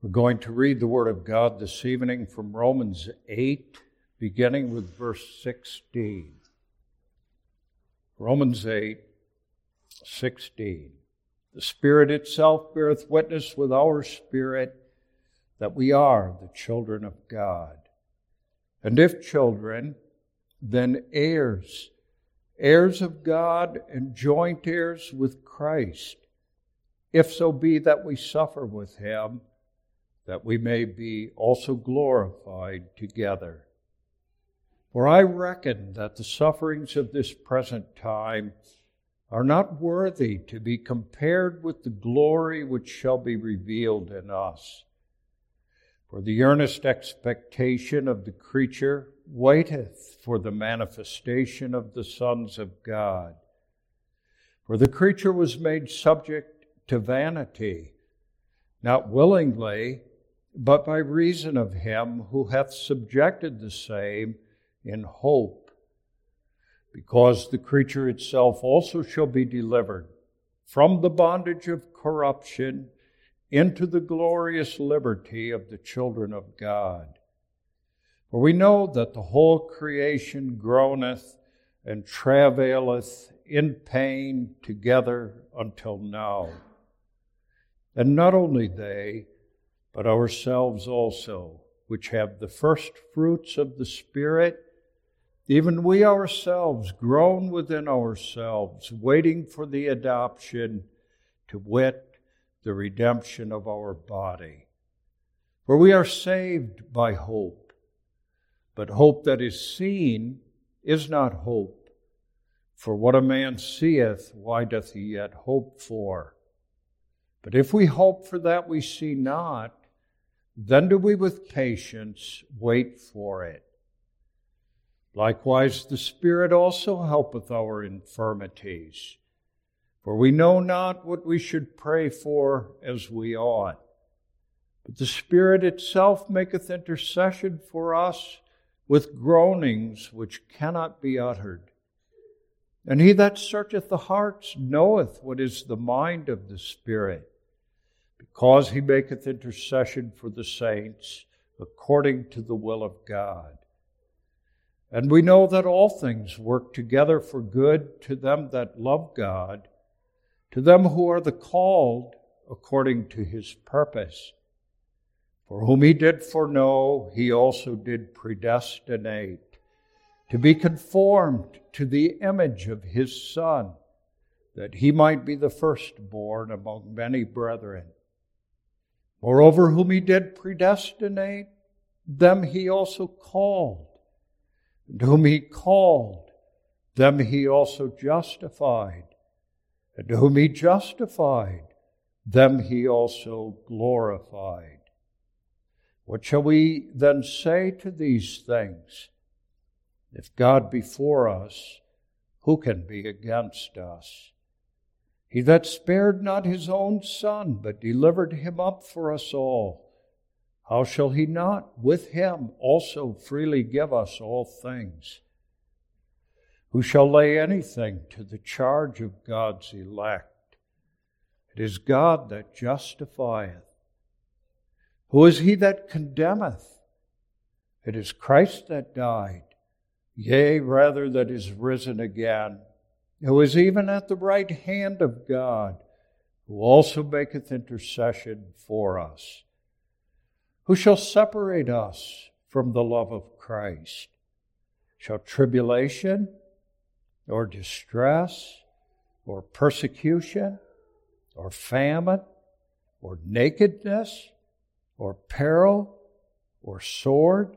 We're going to read the Word of God this evening from Romans 8, beginning with verse 16. Romans 8, 16. The Spirit itself beareth witness with our spirit that we are the children of God. And if children, then heirs, heirs of God and joint heirs with Christ, if so be that we suffer with him that we may be also glorified together. For I reckon that the sufferings of this present time are not worthy to be compared with the glory which shall be revealed in us. For the earnest expectation of the creature waiteth for the manifestation of the sons of God. For the creature was made subject to vanity, not willingly, but by reason of him who hath subjected the same in hope, because the creature itself also shall be delivered from the bondage of corruption into the glorious liberty of the children of God. For we know that the whole creation groaneth and travaileth in pain together until now. And not only they, but ourselves also, which have the first fruits of the Spirit, even we ourselves groan within ourselves, waiting for the adoption, to wit, the redemption of our body. For we are saved by hope, but hope that is seen is not hope. For what a man seeth, why doth he yet hope for? But if we hope for that we see not, then do we with patience wait for it. Likewise, the Spirit also helpeth our infirmities. For we know not what we should pray for as we ought. But the Spirit itself maketh intercession for us with groanings which cannot be uttered. And he that searcheth the hearts knoweth what is the mind of the Spirit because he maketh intercession for the saints according to the will of God. And we know that all things work together for good to them that love God, to them who are the called according to his purpose. For whom he did foreknow, he also did predestinate to be conformed to the image of his Son, that he might be the firstborn among many brethren. Moreover, whom he did predestinate, them he also called. And whom he called, them he also justified. And whom he justified, them he also glorified. What shall we then say to these things? If God be for us, who can be against us? He that spared not his own son, but delivered him up for us all, how shall he not with him also freely give us all things? Who shall lay anything to the charge of God's elect? It is God that justifieth. Who is he that condemneth? It is Christ that died, yea, rather that is risen again who is even at the right hand of God, who also maketh intercession for us. Who shall separate us from the love of Christ? Shall tribulation, or distress, or persecution, or famine, or nakedness, or peril, or sword?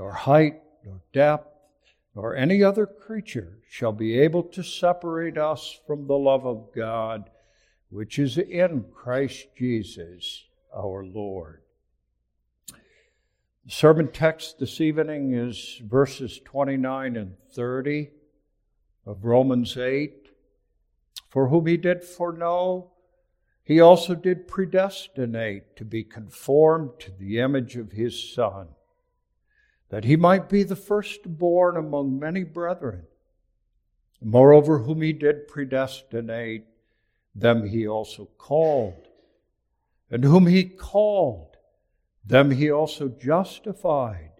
nor height, nor depth, nor any other creature shall be able to separate us from the love of God which is in Christ Jesus our Lord. The sermon text this evening is verses 29 and 30 of Romans 8. For whom he did foreknow, he also did predestinate to be conformed to the image of his Son, that he might be the firstborn among many brethren. Moreover, whom he did predestinate, them he also called. And whom he called, them he also justified.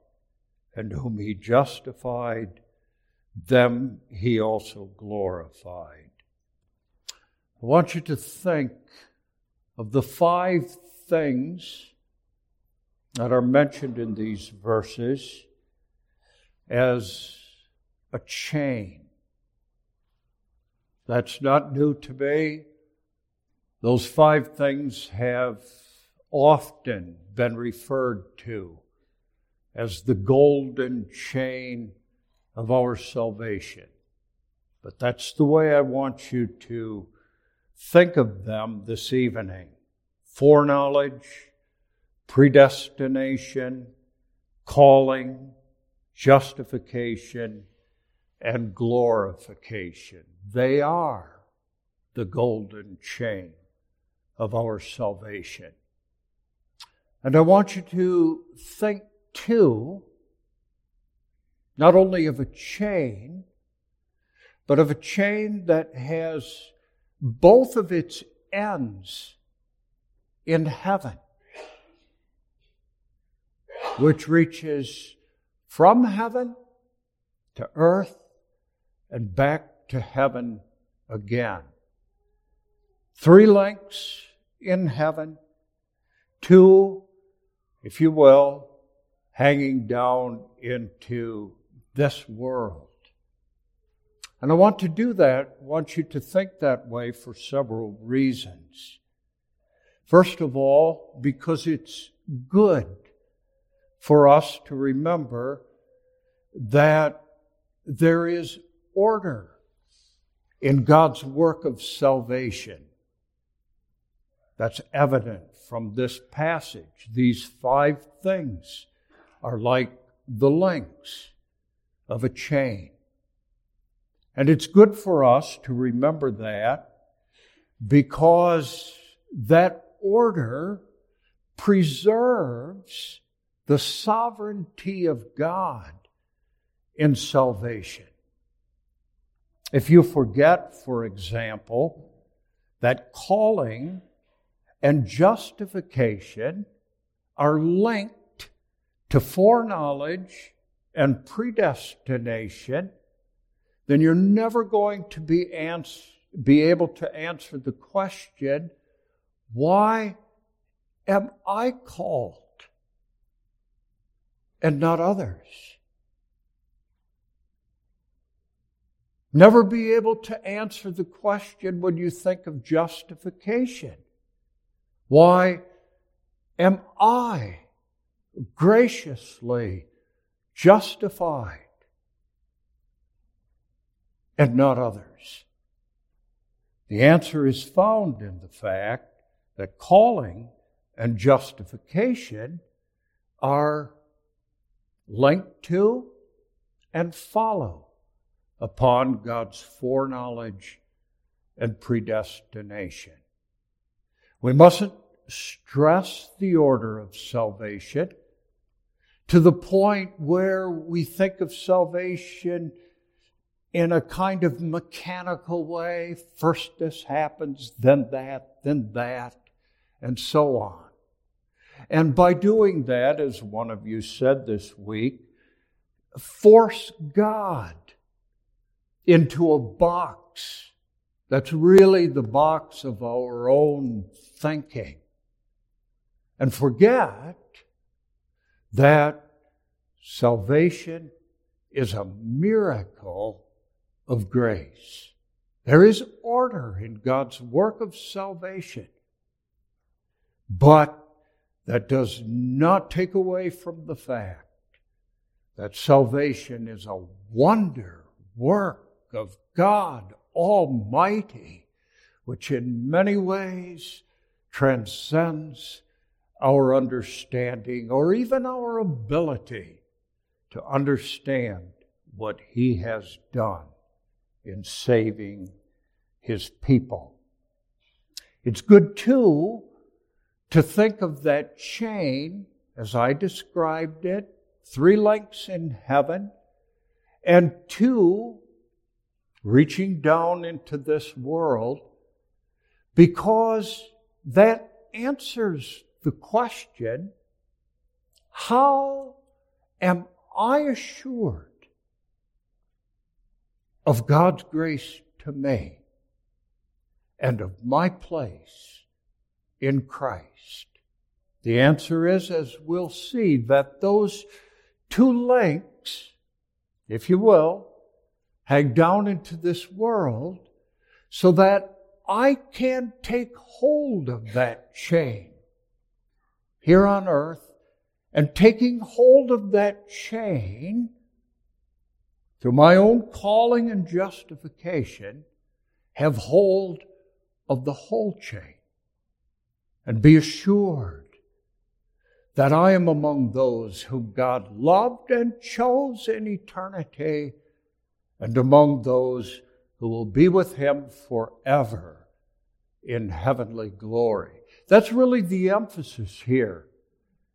And whom he justified, them he also glorified. I want you to think of the five things that are mentioned in these verses as a chain. That's not new to me. Those five things have often been referred to as the golden chain of our salvation. But that's the way I want you to think of them this evening foreknowledge, predestination, calling, justification, and glorification. They are the golden chain of our salvation. And I want you to think too, not only of a chain, but of a chain that has both of its ends in heaven, which reaches from heaven to earth and back to heaven again. Three links in heaven, two, if you will, hanging down into this world. And I want to do that, I want you to think that way for several reasons. First of all, because it's good for us to remember that there is order in God's work of salvation. That's evident from this passage. These five things are like the links of a chain. And it's good for us to remember that because that order preserves the sovereignty of God in salvation. If you forget, for example, that calling and justification are linked to foreknowledge and predestination, then you're never going to be, ans- be able to answer the question why am I called and not others? Never be able to answer the question when you think of justification. Why am I graciously justified? and not others? The answer is found in the fact that calling and justification are linked to and follow upon God's foreknowledge and predestination. We mustn't stress the order of salvation to the point where we think of salvation in a kind of mechanical way. First this happens, then that, then that, and so on. And by doing that, as one of you said this week, force God into a box that's really the box of our own thinking. And forget that salvation is a miracle of grace. There is order in God's work of salvation. But that does not take away from the fact that salvation is a wonder work of God Almighty, which in many ways transcends our understanding or even our ability to understand what He has done in saving His people. It's good, too, to think of that chain as I described it three links in heaven, and two reaching down into this world, because that answers the question how am I assured of God's grace to me and of my place in Christ? The answer is, as we'll see, that those two links, if you will, hang down into this world so that I can take hold of that chain here on earth and taking hold of that chain through my own calling and justification, have hold of the whole chain and be assured that I am among those whom God loved and chose in eternity, and among those who will be with Him forever in heavenly glory. That's really the emphasis here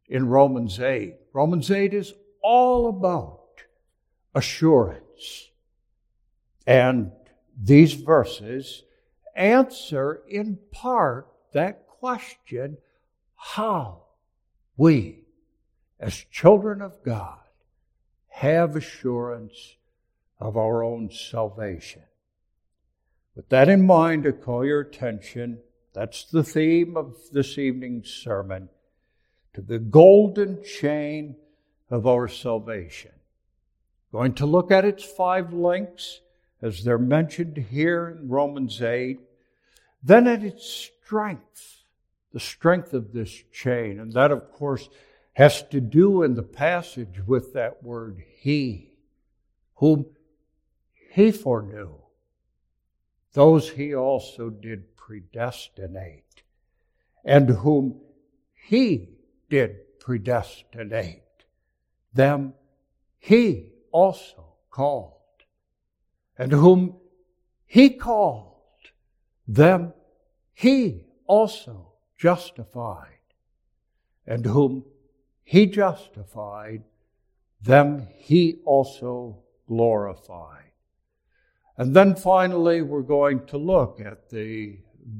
in Romans 8. Romans 8 is all about assurance. And these verses answer in part that question how we, as children of God, have assurance of our own salvation. With that in mind, I call your attention, that's the theme of this evening's sermon, to the golden chain of our salvation. Going to look at its five links as they're mentioned here in Romans 8, then at its strength the strength of this chain. And that, of course, has to do in the passage with that word he, whom he foreknew. Those he also did predestinate, and whom he did predestinate, them he also called, and whom he called, them he also justified, and whom he justified, them he also glorified. And then finally, we're going to look at the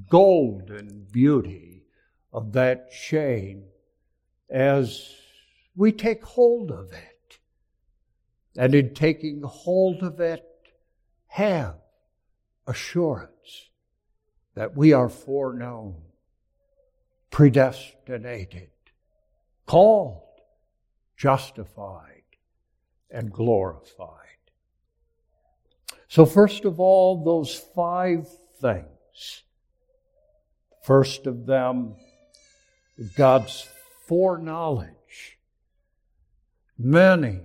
golden beauty of that chain as we take hold of it. And in taking hold of it, have assurance that we are foreknown predestinated, called, justified, and glorified. So, first of all, those five things. First of them, God's foreknowledge. Many,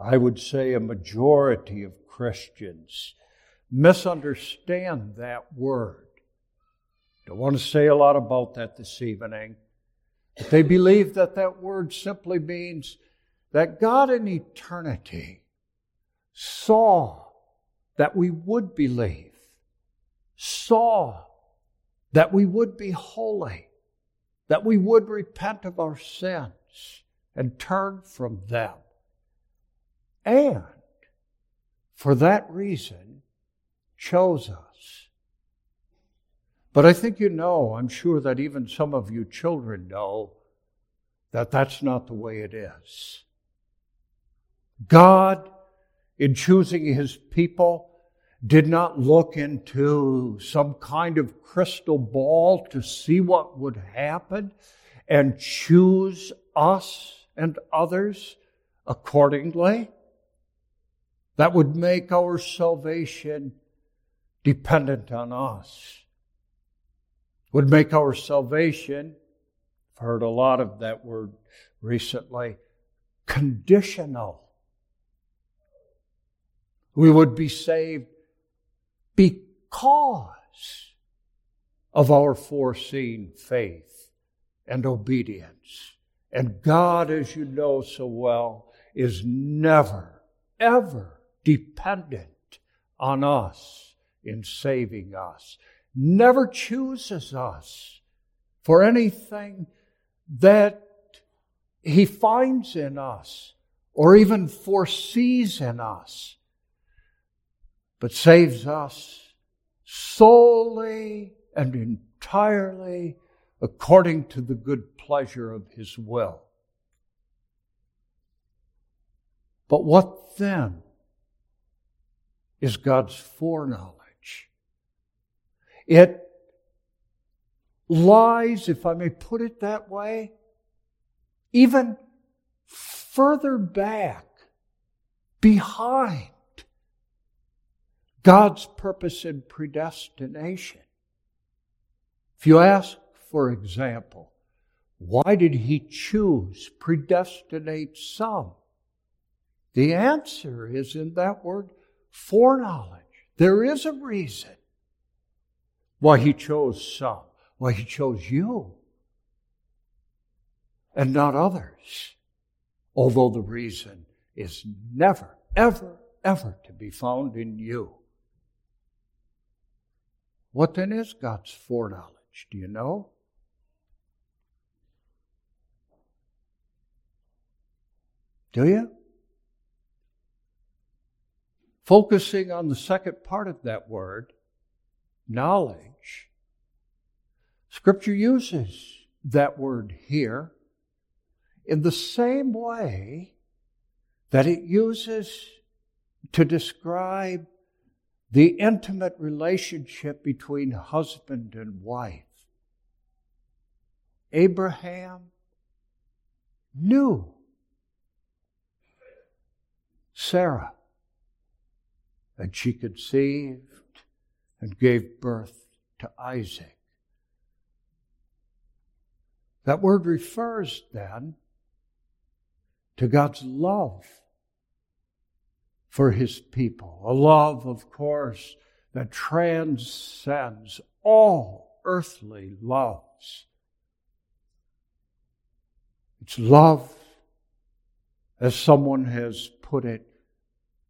I would say a majority of Christians, misunderstand that word don't want to say a lot about that this evening. But they believe that that word simply means that God in eternity saw that we would believe, saw that we would be holy, that we would repent of our sins and turn from them. And for that reason, chose us but I think you know, I'm sure that even some of you children know, that that's not the way it is. God, in choosing his people, did not look into some kind of crystal ball to see what would happen and choose us and others accordingly. That would make our salvation dependent on us would make our salvation, I've heard a lot of that word recently, conditional. We would be saved because of our foreseen faith and obedience. And God, as you know so well, is never, ever dependent on us in saving us, never chooses us for anything that He finds in us or even foresees in us, but saves us solely and entirely according to the good pleasure of His will. But what then is God's foreknowledge? It lies, if I may put it that way, even further back, behind God's purpose and predestination. If you ask, for example, why did he choose, predestinate some? The answer is in that word foreknowledge. There is a reason why he chose some, why he chose you, and not others. Although the reason is never, ever, ever to be found in you. What then is God's foreknowledge? Do you know? Do you? Focusing on the second part of that word, knowledge, Scripture uses that word here in the same way that it uses to describe the intimate relationship between husband and wife. Abraham knew Sarah, and she conceived and gave birth to Isaac. That word refers then to God's love for his people. A love, of course, that transcends all earthly loves. It's love, as someone has put it,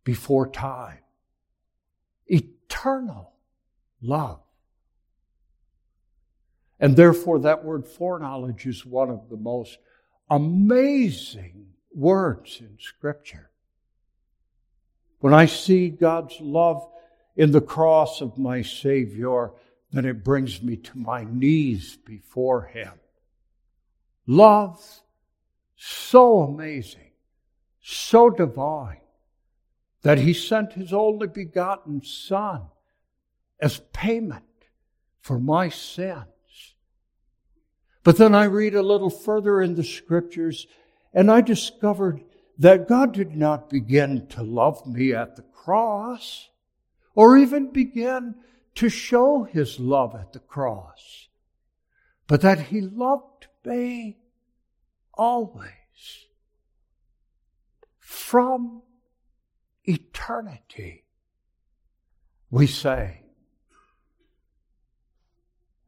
before time. Eternal love. And therefore, that word foreknowledge is one of the most amazing words in Scripture. When I see God's love in the cross of my Savior, then it brings me to my knees before Him. Love so amazing, so divine, that He sent His only begotten Son as payment for my sins. But then I read a little further in the scriptures and I discovered that God did not begin to love me at the cross or even begin to show his love at the cross, but that he loved me always from eternity. We say,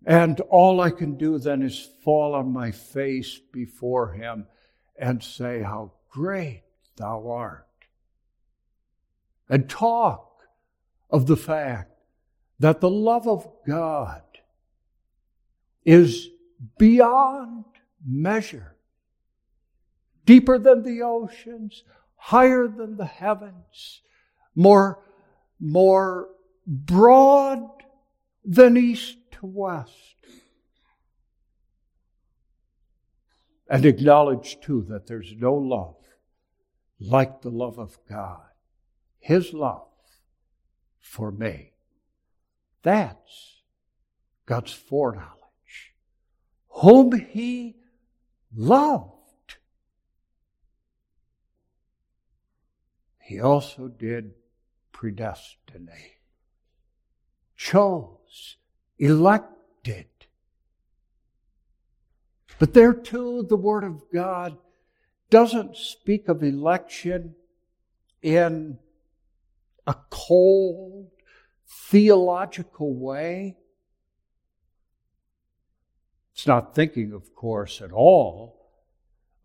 and all I can do then is fall on my face before him and say, How great thou art. And talk of the fact that the love of God is beyond measure, deeper than the oceans, higher than the heavens, more, more broad than east west. And acknowledge too that there's no love like the love of God, His love for me. That's God's foreknowledge. Whom He loved, He also did predestinate, chose, elected. But there too, the Word of God doesn't speak of election in a cold, theological way. It's not thinking, of course, at all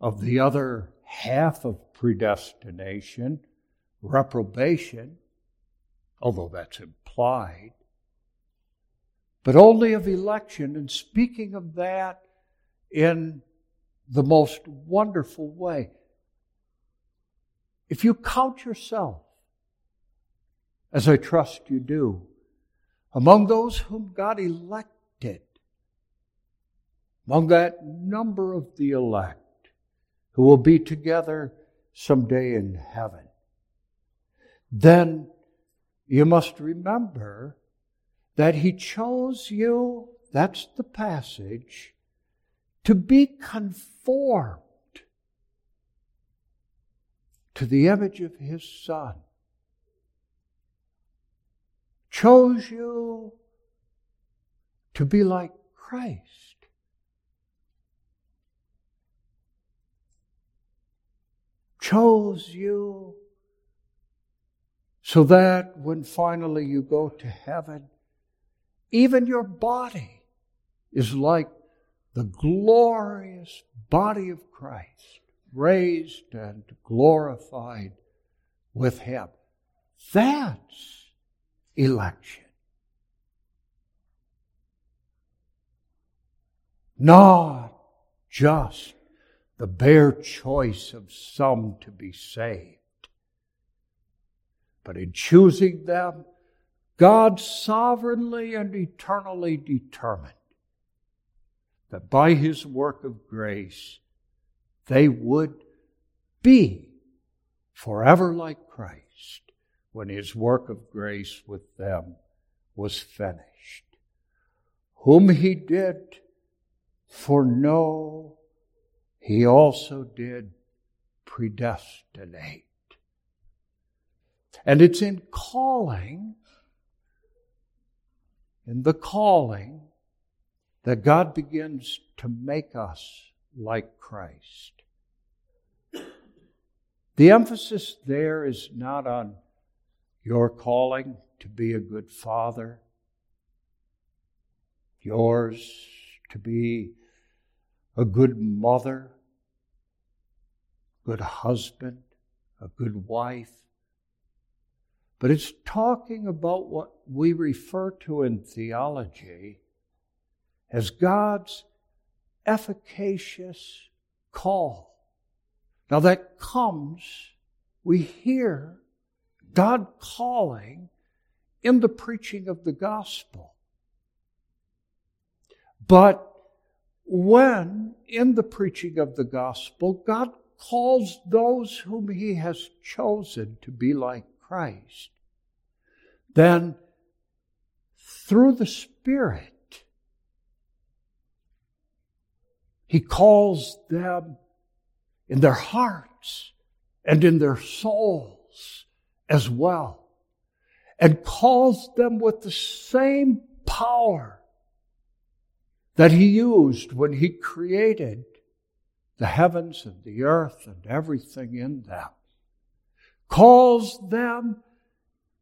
of the other half of predestination, reprobation, although that's implied, but only of election, and speaking of that in the most wonderful way. If you count yourself, as I trust you do, among those whom God elected, among that number of the elect who will be together someday in heaven, then you must remember that He chose you, that's the passage, to be conformed to the image of His Son. Chose you to be like Christ. Chose you so that when finally you go to heaven, even your body is like the glorious body of Christ, raised and glorified with Him. That's election. Not just the bare choice of some to be saved, but in choosing them, God sovereignly and eternally determined that by His work of grace, they would be forever like Christ when His work of grace with them was finished. Whom He did for foreknow, He also did predestinate. And it's in calling in the calling that God begins to make us like Christ. The emphasis there is not on your calling to be a good father, yours to be a good mother, good husband, a good wife, but it's talking about what we refer to in theology as God's efficacious call. Now that comes, we hear God calling in the preaching of the gospel. But when in the preaching of the gospel, God calls those whom he has chosen to be like Christ, then through the Spirit, He calls them in their hearts and in their souls as well, and calls them with the same power that He used when He created the heavens and the earth and everything in them. Calls them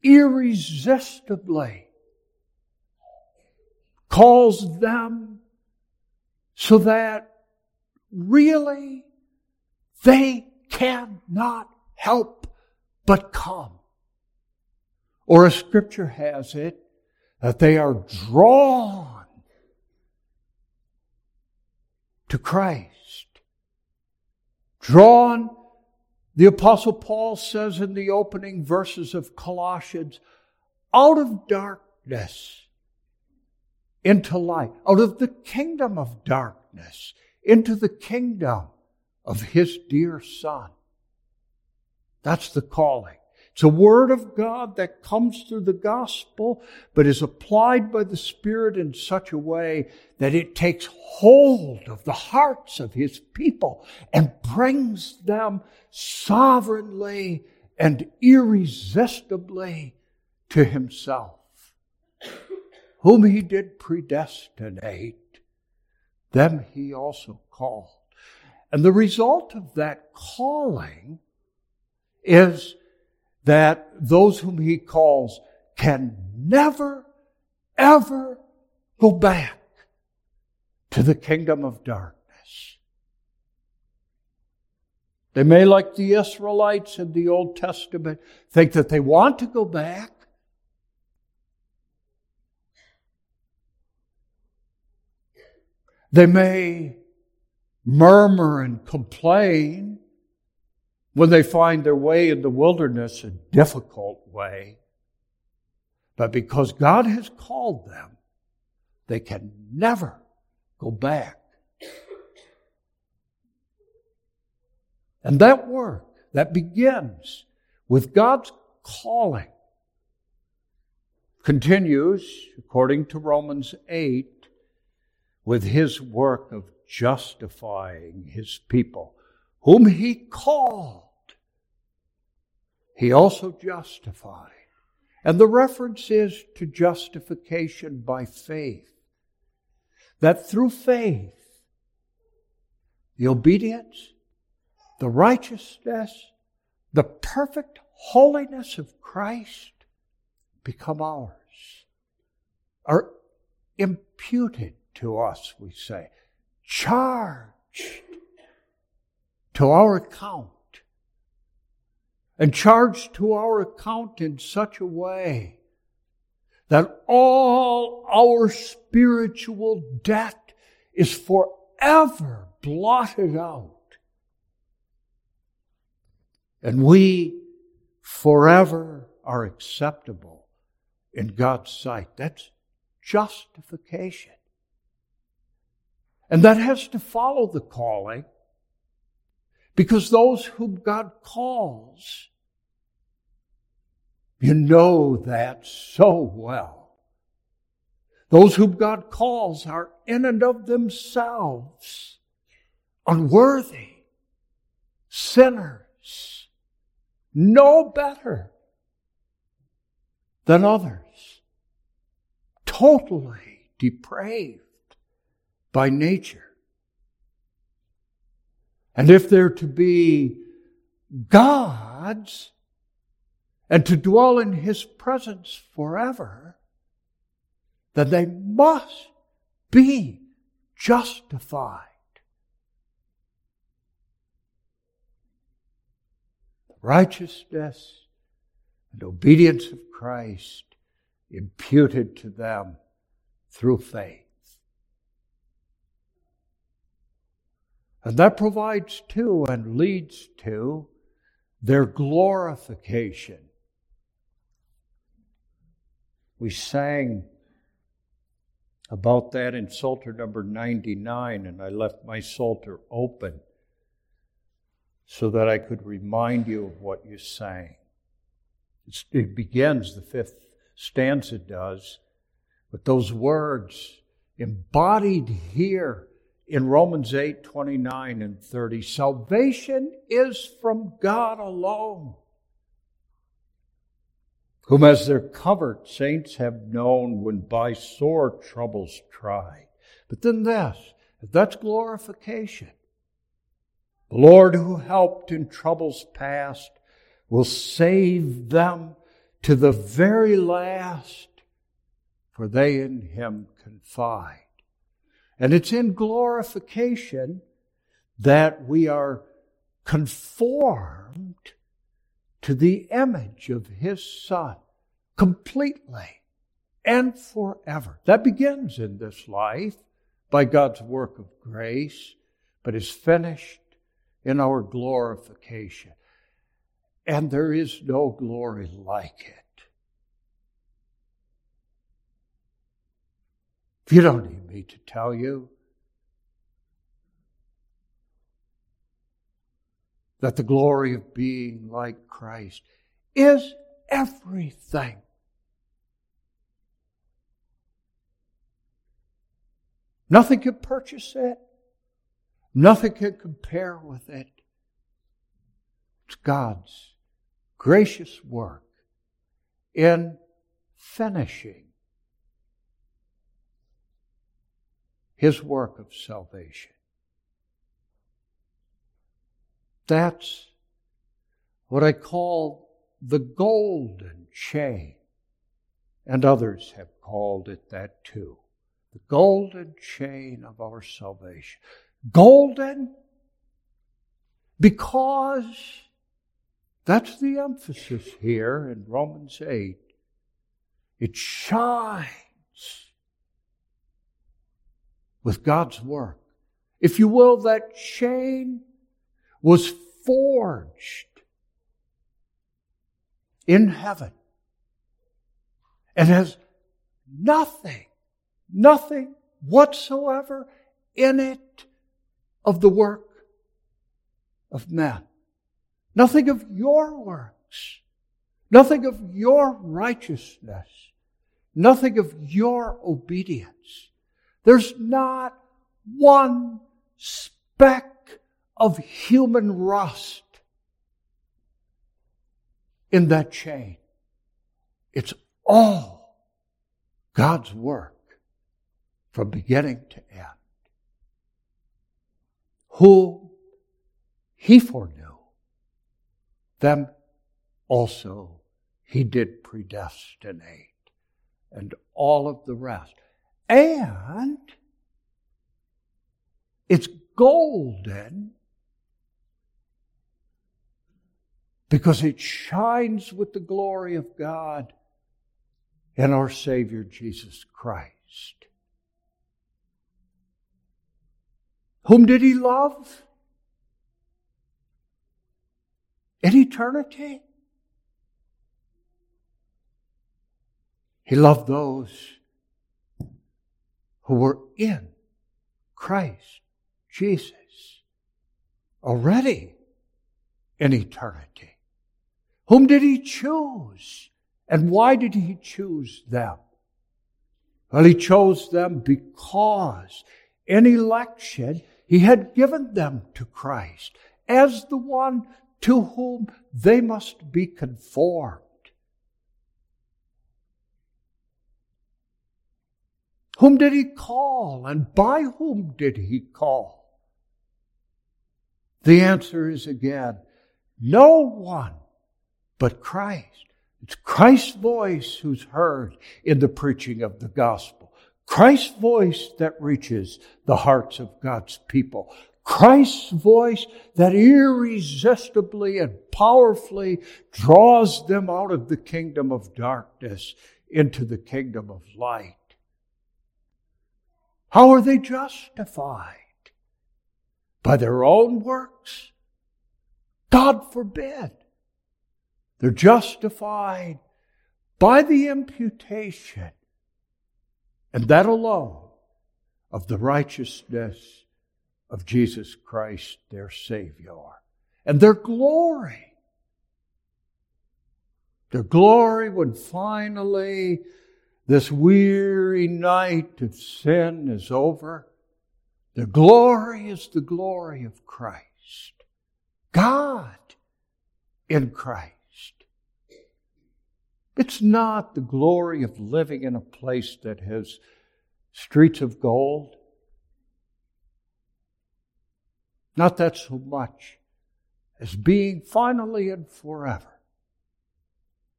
irresistibly, calls them so that really they cannot help but come. Or as scripture has it, that they are drawn to Christ, drawn the Apostle Paul says in the opening verses of Colossians, out of darkness into light, out of the kingdom of darkness into the kingdom of his dear Son. That's the calling. It's a word of God that comes through the gospel, but is applied by the Spirit in such a way that it takes hold of the hearts of His people and brings them sovereignly and irresistibly to Himself. Whom He did predestinate, them He also called. And the result of that calling is that those whom he calls can never, ever go back to the kingdom of darkness. They may, like the Israelites in the Old Testament, think that they want to go back. They may murmur and complain when they find their way in the wilderness a difficult way. But because God has called them, they can never go back. And that work that begins with God's calling continues, according to Romans 8, with his work of justifying his people, whom he called. He also justified. And the reference is to justification by faith. That through faith, the obedience, the righteousness, the perfect holiness of Christ become ours, are imputed to us, we say, charged to our account, and charged to our account in such a way that all our spiritual debt is forever blotted out. And we forever are acceptable in God's sight. That's justification. And that has to follow the calling because those whom God calls, you know that so well. Those whom God calls are in and of themselves unworthy, sinners, no better than others, totally depraved by nature. And if they're to be God's and to dwell in His presence forever, then they must be justified. Righteousness and obedience of Christ imputed to them through faith. And that provides to and leads to their glorification. We sang about that in Psalter number 99, and I left my Psalter open so that I could remind you of what you sang. It begins, the fifth stanza does, with those words embodied here in Romans 8 29 and 30. Salvation is from God alone, whom as their covert saints have known when by sore troubles tried. But then this, that's glorification. The Lord who helped in troubles past will save them to the very last, for they in him confide. And it's in glorification that we are conformed to the image of His Son completely and forever. That begins in this life by God's work of grace, but is finished in our glorification. And there is no glory like it. If you don't need me to tell you that the glory of being like Christ is everything. Nothing can purchase it. Nothing can compare with it. It's God's gracious work in finishing his work of salvation. That's what I call the golden chain, and others have called it that too. the golden chain of our salvation. Golden because that's the emphasis here in Romans 8. It shines with God's work. If you will, that chain was forged in heaven and has nothing, nothing whatsoever in it of the work of men. Nothing of your works. Nothing of your righteousness. Nothing of your obedience. There's not one speck of human rust in that chain. It's all God's work from beginning to end. Who he foreknew, them also he did predestinate, and all of the rest. And it's golden because it shines with the glory of God and our Savior Jesus Christ. Whom did he love? In eternity? He loved those who were in Christ Jesus already in eternity. Whom did he choose? And why did he choose them? Well, he chose them because in election, he had given them to Christ as the one to whom they must be conformed. Whom did he call and by whom did he call? The answer is again, no one but Christ. It's Christ's voice who's heard in the preaching of the gospel. Christ's voice that reaches the hearts of God's people. Christ's voice that irresistibly and powerfully draws them out of the kingdom of darkness into the kingdom of light. How are they justified? By their own works? God forbid. They're justified by the imputation, and that alone, of the righteousness of Jesus Christ, their Savior, and their glory. Their glory when finally this weary night of sin is over. The glory is the glory of Christ. God in Christ. It's not the glory of living in a place that has streets of gold. Not that so much as being finally and forever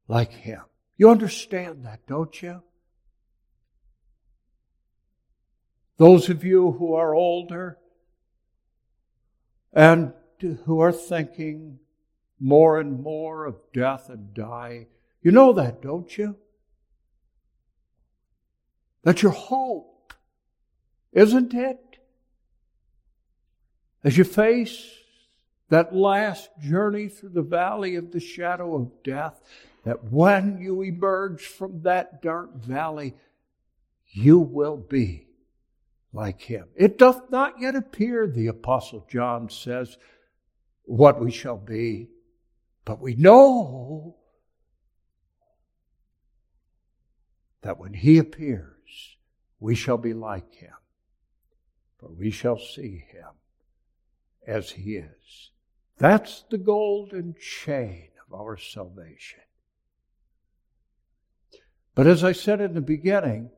like Him. You understand that, don't you? Those of you who are older and who are thinking more and more of death and dying, you know that, don't you? That's your hope, isn't it? As you face that last journey through the valley of the shadow of death, that when you emerge from that dark valley, you will be like him. It doth not yet appear, the Apostle John says, what we shall be, but we know that when he appears, we shall be like him, for we shall see him as he is. That's the golden chain of our salvation. But as I said in the beginning,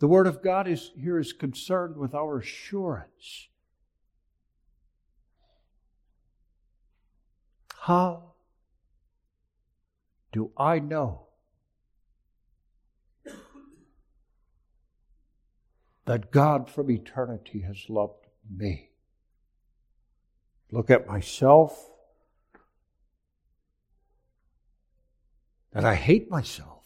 the Word of God is, here is concerned with our assurance. How do I know that God from eternity has loved me. Look at myself, that I hate myself.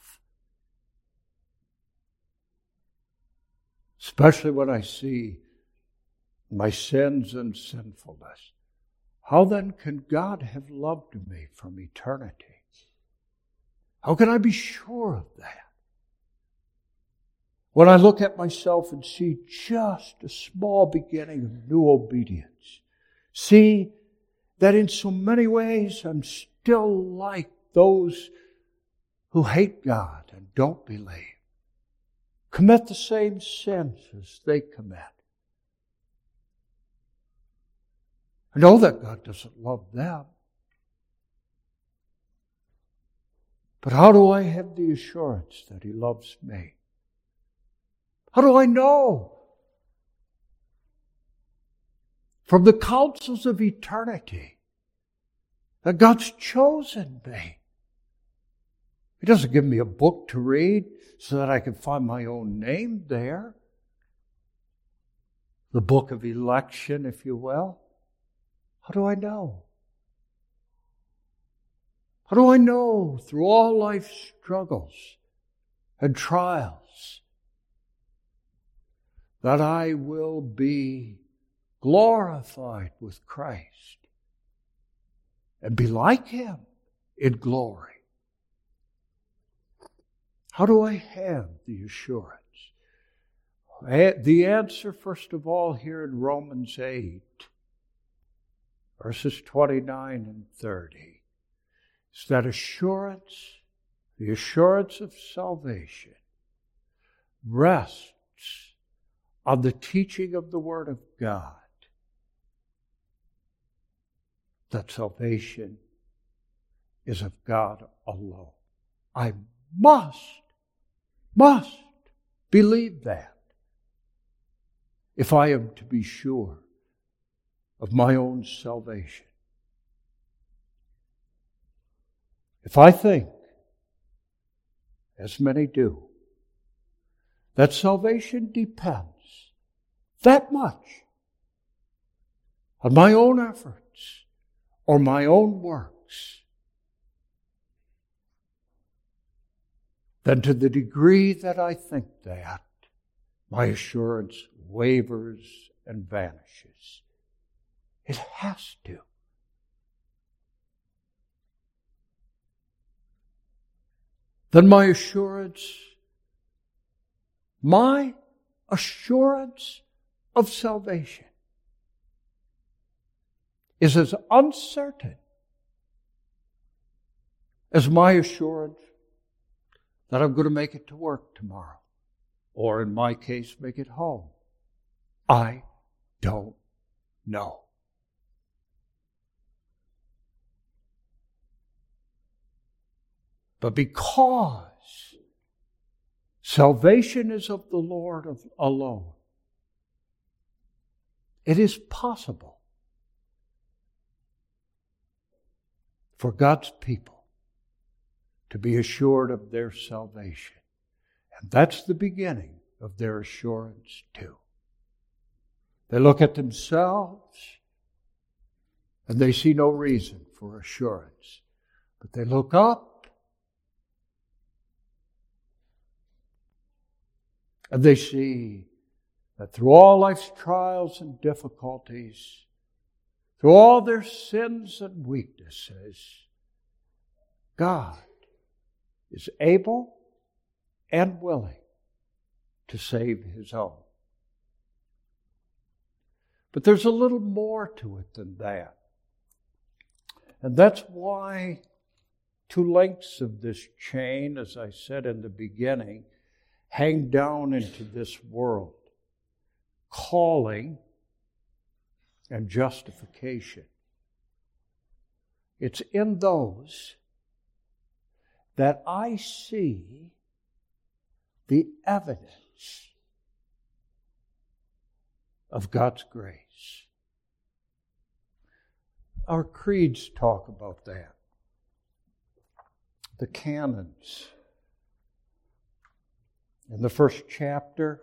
Especially when I see my sins and sinfulness. How then can God have loved me from eternity? How can I be sure of that? When I look at myself and see just a small beginning of new obedience, see that in so many ways I'm still like those who hate God and don't believe, commit the same sins as they commit. I know that God doesn't love them. But how do I have the assurance that He loves me? How do I know? From the counsels of eternity that God's chosen me. He doesn't give me a book to read so that I can find my own name there. The book of election, if you will. How do I know? How do I know through all life's struggles and trials that I will be glorified with Christ and be like Him in glory? How do I have the assurance? The answer, first of all, here in Romans 8 verses 29 and 30, is that assurance, the assurance of salvation, rests on the teaching of the Word of God. That salvation is of God alone. I must, must believe that if I am to be sure of my own salvation. If I think, as many do, that salvation depends that much on my own efforts or my own works, then to the degree that I think that, my assurance wavers and vanishes. It has to. Then my assurance, my assurance of salvation is as uncertain as my assurance that I'm going to make it to work tomorrow, or in my case, make it home. I don't know. But because salvation is of the Lord alone, it is possible for God's people to be assured of their salvation. And that's the beginning of their assurance, too. They look at themselves and they see no reason for assurance. But they look up And they see that through all life's trials and difficulties, through all their sins and weaknesses, God is able and willing to save his own. But there's a little more to it than that. And that's why two links of this chain, as I said in the beginning, hang down into this world calling and justification. It's in those that I see the evidence of God's grace. Our creeds talk about that. The canons in the first chapter,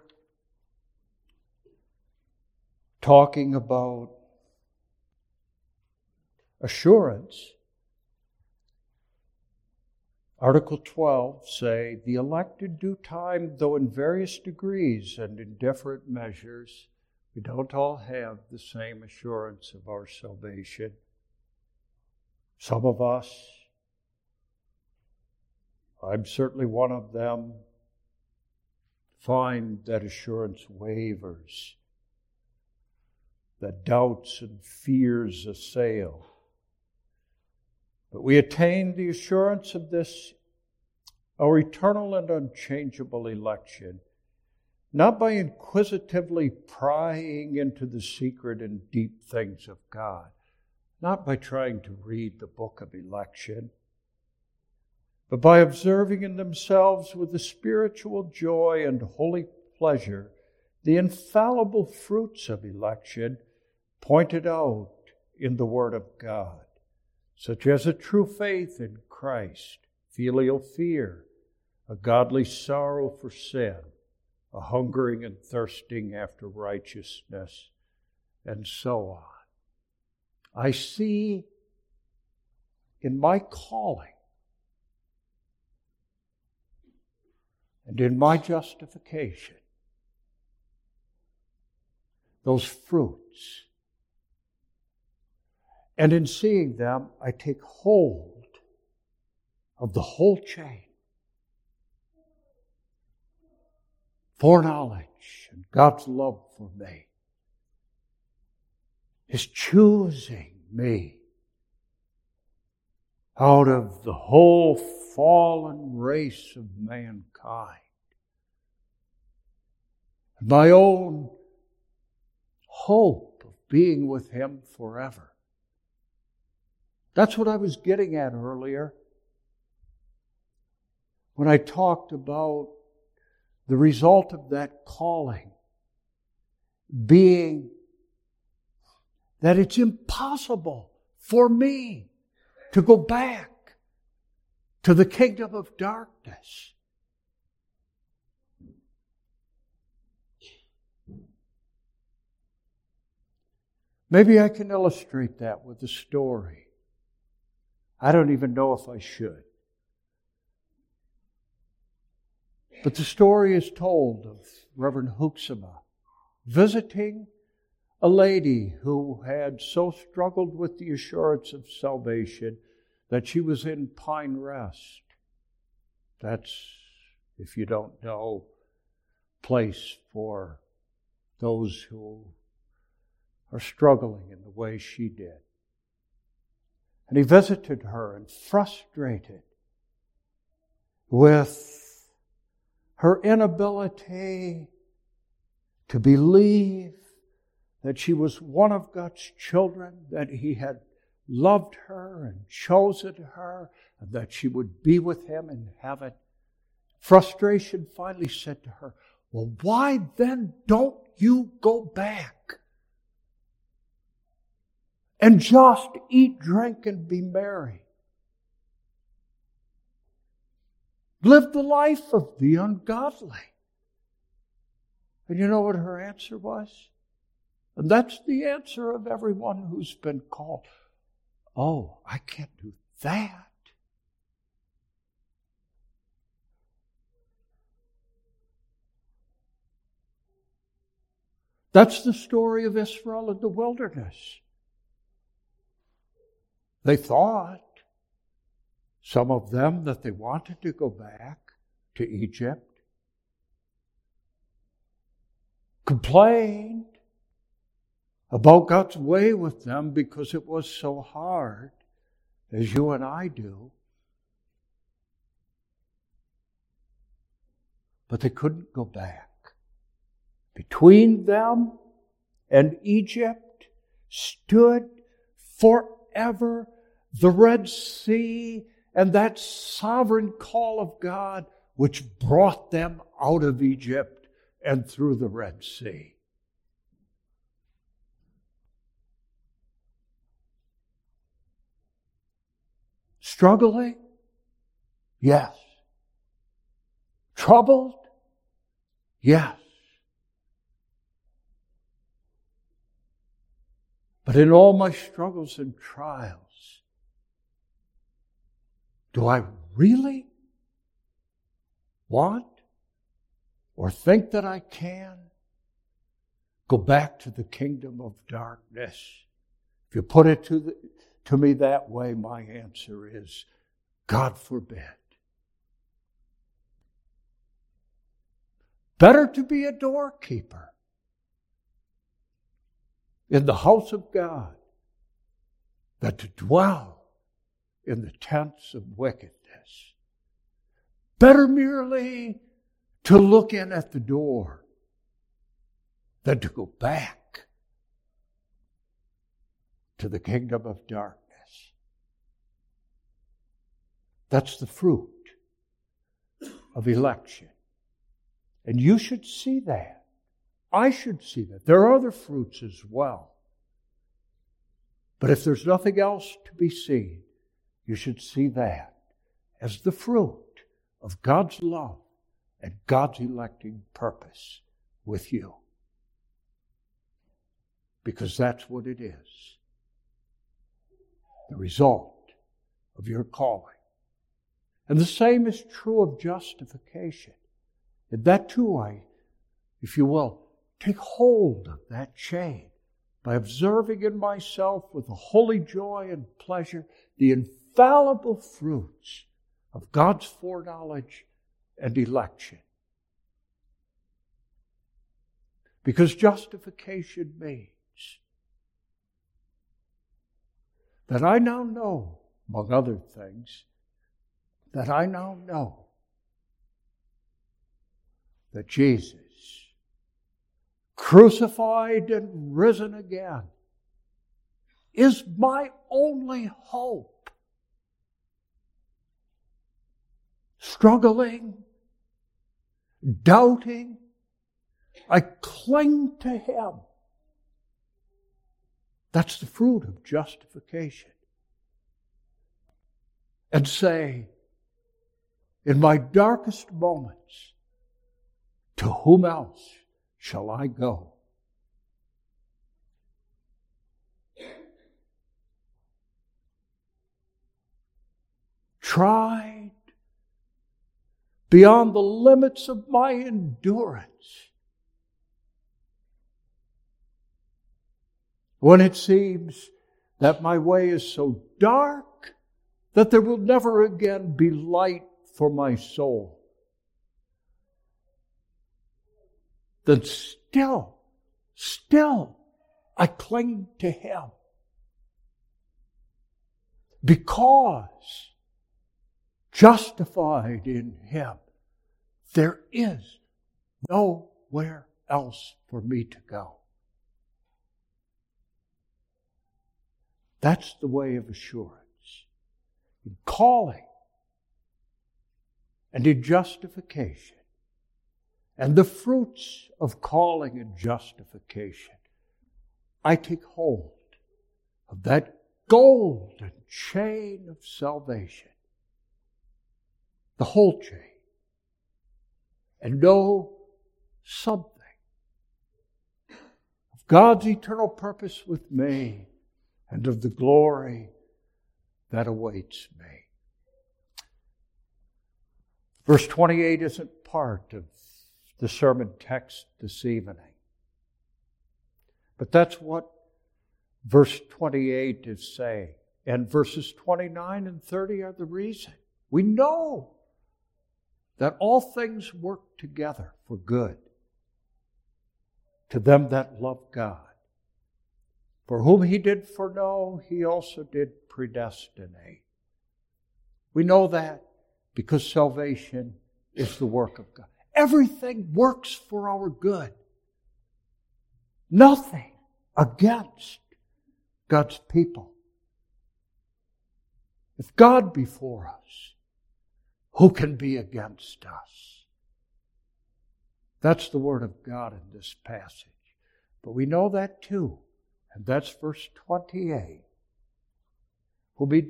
talking about assurance. Article 12 say, The elect in due time, though in various degrees and in different measures, we don't all have the same assurance of our salvation. Some of us, I'm certainly one of them, find that assurance wavers, that doubts and fears assail. But we attain the assurance of this, our eternal and unchangeable election not by inquisitively prying into the secret and deep things of God, not by trying to read the book of election, but by observing in themselves with a spiritual joy and holy pleasure the infallible fruits of election pointed out in the Word of God, such as a true faith in Christ, filial fear, a godly sorrow for sin a hungering and thirsting after righteousness, and so on. I see in my calling and in my justification those fruits. And in seeing them, I take hold of the whole chain. foreknowledge and God's love for me. His choosing me out of the whole fallen race of mankind. My own hope of being with Him forever. That's what I was getting at earlier when I talked about the result of that calling being that it's impossible for me to go back to the kingdom of darkness. Maybe I can illustrate that with a story. I don't even know if I should. But the story is told of Reverend Hoeksema visiting a lady who had so struggled with the assurance of salvation that she was in Pine Rest. That's, if you don't know, place for those who are struggling in the way she did. And he visited her and frustrated with her inability to believe that she was one of God's children, that He had loved her and chosen her, and that she would be with Him in heaven. Frustration finally said to her, Well, why then don't you go back? And just eat, drink, and be merry. Live the life of the ungodly. And you know what her answer was? And that's the answer of everyone who's been called. Oh, I can't do that. That's the story of Israel in the wilderness. They thought some of them that they wanted to go back to Egypt, complained about God's way with them because it was so hard, as you and I do. But they couldn't go back. Between them and Egypt stood forever the Red Sea and that sovereign call of God which brought them out of Egypt and through the Red Sea. Struggling? Yes. Troubled? Yes. But in all my struggles and trials, do I really want or think that I can go back to the kingdom of darkness? If you put it to, the, to me that way, my answer is God forbid. Better to be a doorkeeper in the house of God than to dwell in the tents of wickedness. Better merely to look in at the door than to go back to the kingdom of darkness. That's the fruit of election. And you should see that. I should see that. There are other fruits as well. But if there's nothing else to be seen, you should see that as the fruit of God's love and God's electing purpose with you. Because that's what it is the result of your calling. And the same is true of justification. And that too, I, if you will, take hold of that chain by observing in myself with a holy joy and pleasure the infallible fruits of God's foreknowledge and election. Because justification means that I now know, among other things, that I now know that Jesus, crucified and risen again, is my only hope. Struggling, doubting, I cling to Him. That's the fruit of justification. And say, in my darkest moments, to whom else shall I go? Tried beyond the limits of my endurance. When it seems that my way is so dark that there will never again be light for my soul, then still, still, I cling to Him. Because justified in Him, there is nowhere else for me to go. That's the way of assurance. In calling and in justification and the fruits of calling and justification, I take hold of that golden chain of salvation, the whole chain, and know something of God's eternal purpose with me and of the glory that awaits me. Verse 28 isn't part of the sermon text this evening. But that's what verse 28 is saying. And verses 29 and 30 are the reason. We know that all things work together for good to them that love God. For whom he did foreknow, he also did predestinate. We know that because salvation is the work of God. Everything works for our good. Nothing against God's people. If God be for us, who can be against us? That's the word of God in this passage. But we know that too. And that's verse 28. Will be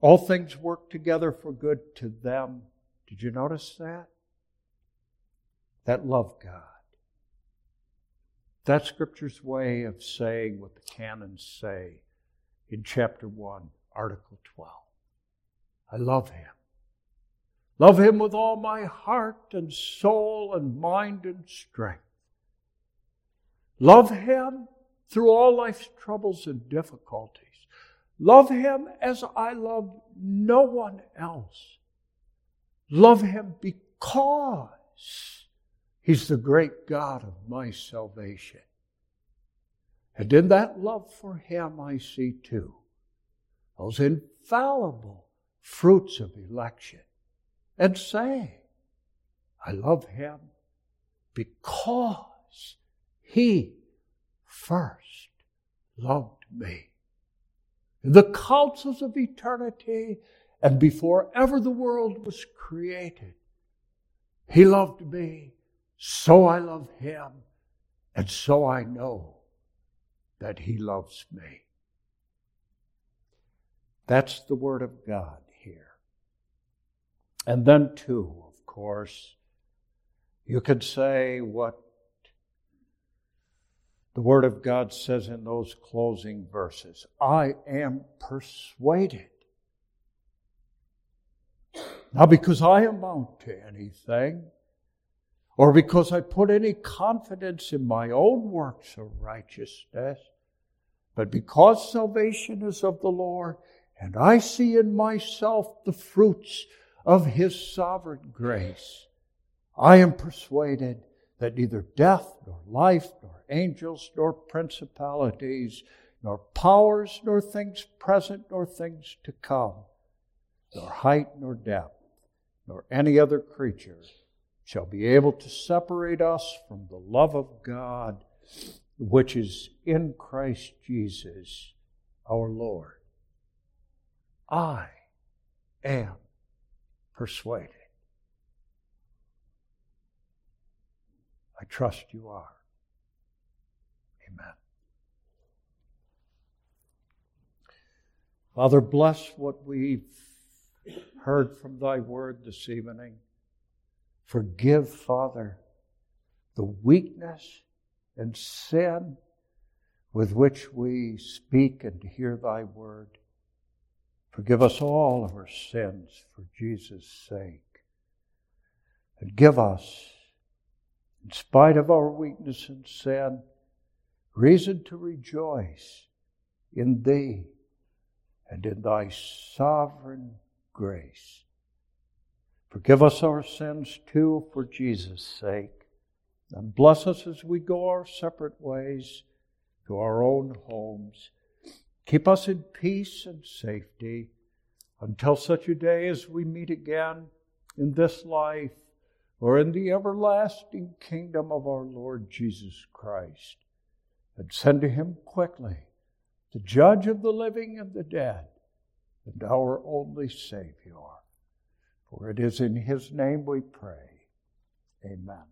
all things work together for good to them. Did you notice that? That love God. That's Scripture's way of saying what the canons say in chapter 1, article 12. I love him. Love him with all my heart and soul and mind and strength. Love him through all life's troubles and difficulties. Love him as I love no one else. Love him because he's the great God of my salvation. And in that love for him, I see too those infallible fruits of election and say, I love him because he first loved me. In the counsels of eternity, and before ever the world was created, He loved me, so I love Him, and so I know that He loves me. That's the Word of God here. And then, too, of course, you could say what the Word of God says in those closing verses I am persuaded not because I amount to anything, or because I put any confidence in my own works of righteousness, but because salvation is of the Lord, and I see in myself the fruits of His sovereign grace, I am persuaded that neither death, nor life, nor angels, nor principalities, nor powers, nor things present, nor things to come, nor height, nor depth, nor any other creature shall be able to separate us from the love of God which is in Christ Jesus our Lord. I am persuaded. I trust you are. Amen. Father, bless what we've heard from thy word this evening. Forgive, Father, the weakness and sin with which we speak and hear thy word. Forgive us all of our sins for Jesus' sake. And give us, in spite of our weakness and sin, reason to rejoice in thee and in thy sovereign grace. Forgive us our sins too for Jesus' sake. And bless us as we go our separate ways to our own homes. Keep us in peace and safety until such a day as we meet again in this life or in the everlasting kingdom of our Lord Jesus Christ. And send to him quickly, the judge of the living and the dead and our only Savior. For it is in His name we pray. Amen.